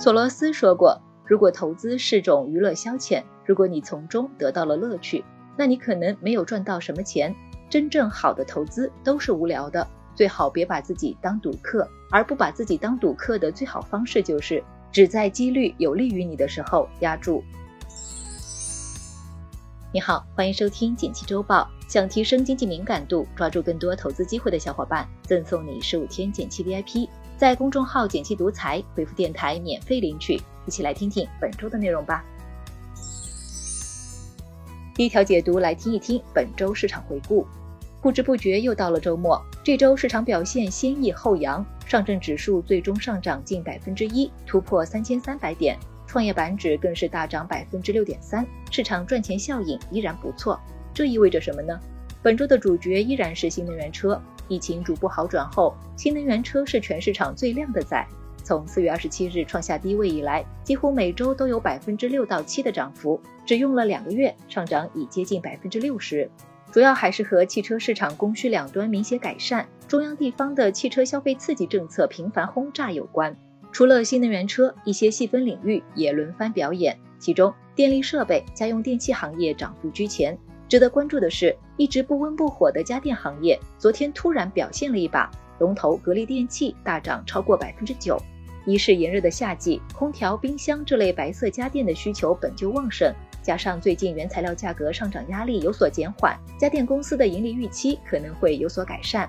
索罗斯说过，如果投资是种娱乐消遣，如果你从中得到了乐趣，那你可能没有赚到什么钱。真正好的投资都是无聊的，最好别把自己当赌客。而不把自己当赌客的最好方式就是只在几率有利于你的时候压住。你好，欢迎收听简七周报。想提升经济敏感度，抓住更多投资机会的小伙伴，赠送你十五天简七 VIP，在公众号“简七独裁回复“电台”免费领取。一起来听听本周的内容吧。第一条解读，来听一听本周市场回顾。不知不觉又到了周末，这周市场表现先抑后扬，上证指数最终上涨近百分之一，突破三千三百点，创业板指更是大涨百分之六点三，市场赚钱效应依然不错。这意味着什么呢？本周的主角依然是新能源车，疫情逐步好转后，新能源车是全市场最靓的仔。从四月二十七日创下低位以来，几乎每周都有百分之六到七的涨幅，只用了两个月，上涨已接近百分之六十。主要还是和汽车市场供需两端明显改善，中央地方的汽车消费刺激政策频繁轰炸有关。除了新能源车，一些细分领域也轮番表演，其中电力设备、家用电器行业涨幅居前。值得关注的是，一直不温不火的家电行业，昨天突然表现了一把，龙头格力电器大涨超过百分之九。一是炎热的夏季，空调、冰箱这类白色家电的需求本就旺盛。加上最近原材料价格上涨压力有所减缓，家电公司的盈利预期可能会有所改善。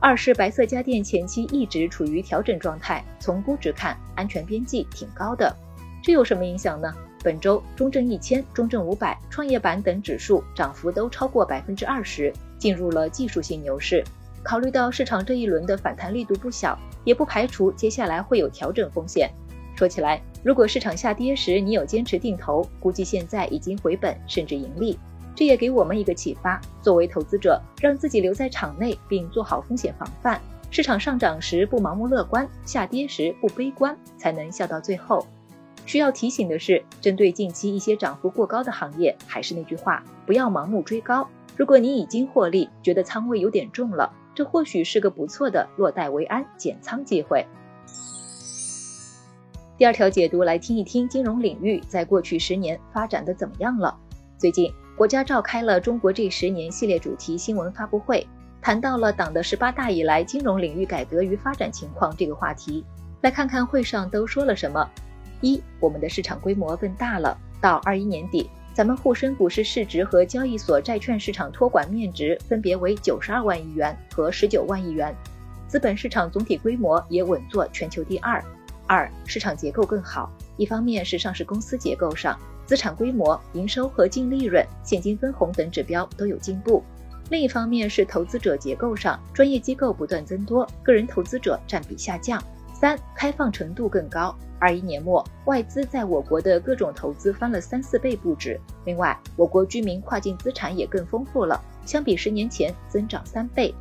二是白色家电前期一直处于调整状态，从估值看，安全边际挺高的。这有什么影响呢？本周中证一千、中证五百、创业板等指数涨幅都超过百分之二十，进入了技术性牛市。考虑到市场这一轮的反弹力度不小，也不排除接下来会有调整风险。说起来，如果市场下跌时你有坚持定投，估计现在已经回本甚至盈利。这也给我们一个启发：作为投资者，让自己留在场内并做好风险防范。市场上涨时不盲目乐观，下跌时不悲观，才能笑到最后。需要提醒的是，针对近期一些涨幅过高的行业，还是那句话，不要盲目追高。如果你已经获利，觉得仓位有点重了，这或许是个不错的落袋为安减仓机会。第二条解读来听一听金融领域在过去十年发展的怎么样了。最近国家召开了中国这十年系列主题新闻发布会，谈到了党的十八大以来金融领域改革与发展情况这个话题。来看看会上都说了什么。一，我们的市场规模更大了。到二一年底，咱们沪深股市市值和交易所债券市场托管面值分别为九十二万亿元和十九万亿元，资本市场总体规模也稳坐全球第二。二、市场结构更好，一方面是上市公司结构上，资产规模、营收和净利润、现金分红等指标都有进步；另一方面是投资者结构上，专业机构不断增多，个人投资者占比下降。三、开放程度更高，二一年末外资在我国的各种投资翻了三四倍不止。另外，我国居民跨境资产也更丰富了，相比十年前增长三倍。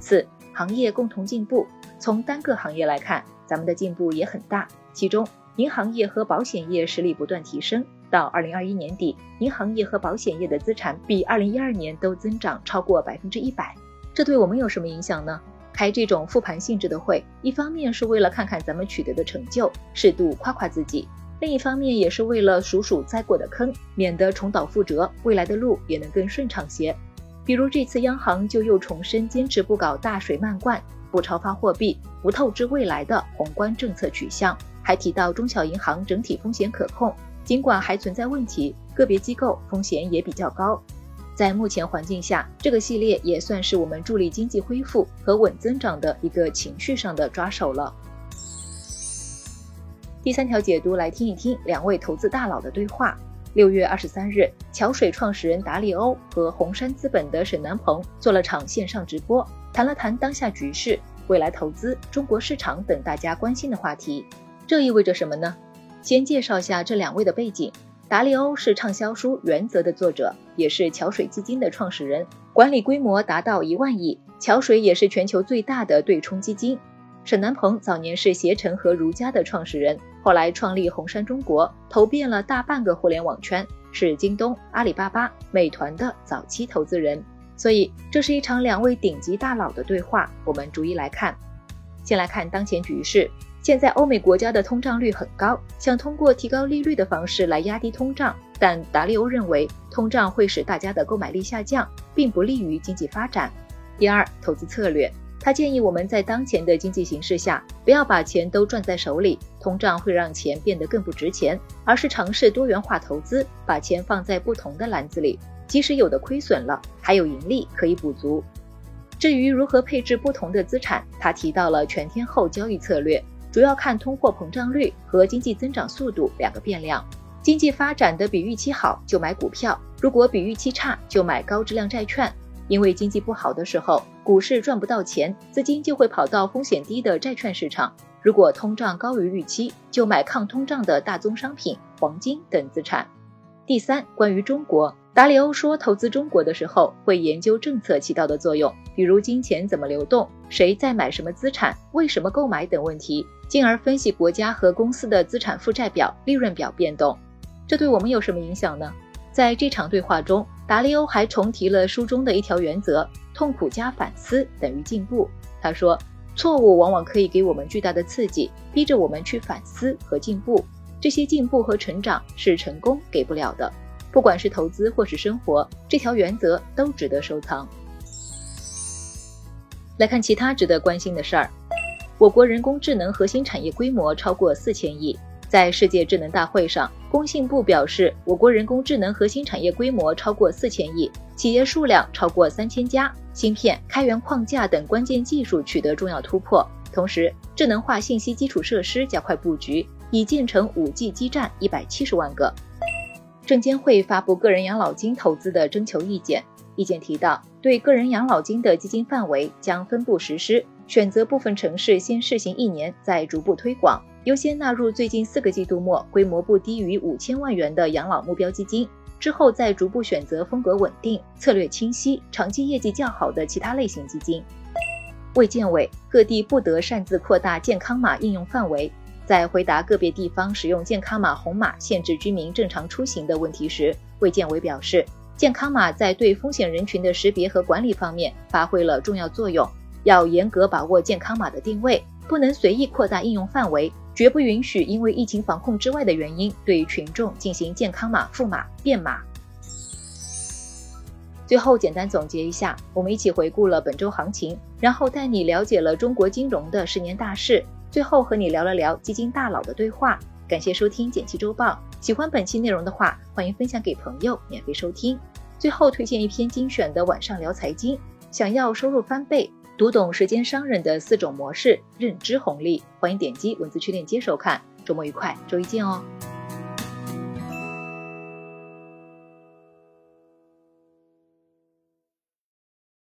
四、行业共同进步，从单个行业来看。咱们的进步也很大，其中银行业和保险业实力不断提升。到二零二一年底，银行业和保险业的资产比二零一二年都增长超过百分之一百。这对我们有什么影响呢？开这种复盘性质的会，一方面是为了看看咱们取得的成就，适度夸夸自己；另一方面也是为了数数栽过的坑，免得重蹈覆辙，未来的路也能更顺畅些。比如这次央行就又重申坚持不搞大水漫灌。不超发货币，不透支未来的宏观政策取向，还提到中小银行整体风险可控，尽管还存在问题，个别机构风险也比较高。在目前环境下，这个系列也算是我们助力经济恢复和稳增长的一个情绪上的抓手了。第三条解读来听一听两位投资大佬的对话。六月二十三日，桥水创始人达利欧和红杉资本的沈南鹏做了场线上直播。谈了谈当下局势、未来投资、中国市场等大家关心的话题。这意味着什么呢？先介绍下这两位的背景。达利欧是畅销书《原则》的作者，也是桥水基金的创始人，管理规模达到一万亿。桥水也是全球最大的对冲基金。沈南鹏早年是携程和如家的创始人，后来创立红杉中国，投遍了大半个互联网圈，是京东、阿里巴巴、美团的早期投资人。所以，这是一场两位顶级大佬的对话。我们逐一来看。先来看当前局势，现在欧美国家的通胀率很高，想通过提高利率的方式来压低通胀，但达利欧认为通胀会使大家的购买力下降，并不利于经济发展。第二，投资策略，他建议我们在当前的经济形势下，不要把钱都攥在手里，通胀会让钱变得更不值钱，而是尝试多元化投资，把钱放在不同的篮子里，即使有的亏损了，还有盈利可以补足。至于如何配置不同的资产，他提到了全天候交易策略。主要看通货膨胀率和经济增长速度两个变量。经济发展的比预期好就买股票，如果比预期差就买高质量债券。因为经济不好的时候，股市赚不到钱，资金就会跑到风险低的债券市场。如果通胀高于预期，就买抗通胀的大宗商品、黄金等资产。第三，关于中国。达里欧说，投资中国的时候会研究政策起到的作用，比如金钱怎么流动、谁在买什么资产、为什么购买等问题，进而分析国家和公司的资产负债表、利润表变动。这对我们有什么影响呢？在这场对话中，达利欧还重提了书中的一条原则：痛苦加反思等于进步。他说，错误往往可以给我们巨大的刺激，逼着我们去反思和进步。这些进步和成长是成功给不了的。不管是投资或是生活，这条原则都值得收藏。来看其他值得关心的事儿，我国人工智能核心产业规模超过四千亿。在世界智能大会上，工信部表示，我国人工智能核心产业规模超过四千亿，企业数量超过三千家，芯片、开源框架等关键技术取得重要突破。同时，智能化信息基础设施加快布局，已建成 5G 基站一百七十万个。证监会发布个人养老金投资的征求意见，意见提到，对个人养老金的基金范围将分步实施，选择部分城市先试行一年，再逐步推广，优先纳入最近四个季度末规模不低于五千万元的养老目标基金，之后再逐步选择风格稳定、策略清晰、长期业绩较好的其他类型基金。卫健委各地不得擅自扩大健康码应用范围。在回答个别地方使用健康码红码限制居民正常出行的问题时，卫健委表示，健康码在对风险人群的识别和管理方面发挥了重要作用，要严格把握健康码的定位，不能随意扩大应用范围，绝不允许因为疫情防控之外的原因对群众进行健康码赋码变码。最后简单总结一下，我们一起回顾了本周行情，然后带你了解了中国金融的十年大事。最后和你聊了聊基金大佬的对话，感谢收听简七周报。喜欢本期内容的话，欢迎分享给朋友免费收听。最后推荐一篇精选的晚上聊财经，想要收入翻倍，读懂时间商人的四种模式，认知红利，欢迎点击文字区链接收看。周末愉快，周一见哦。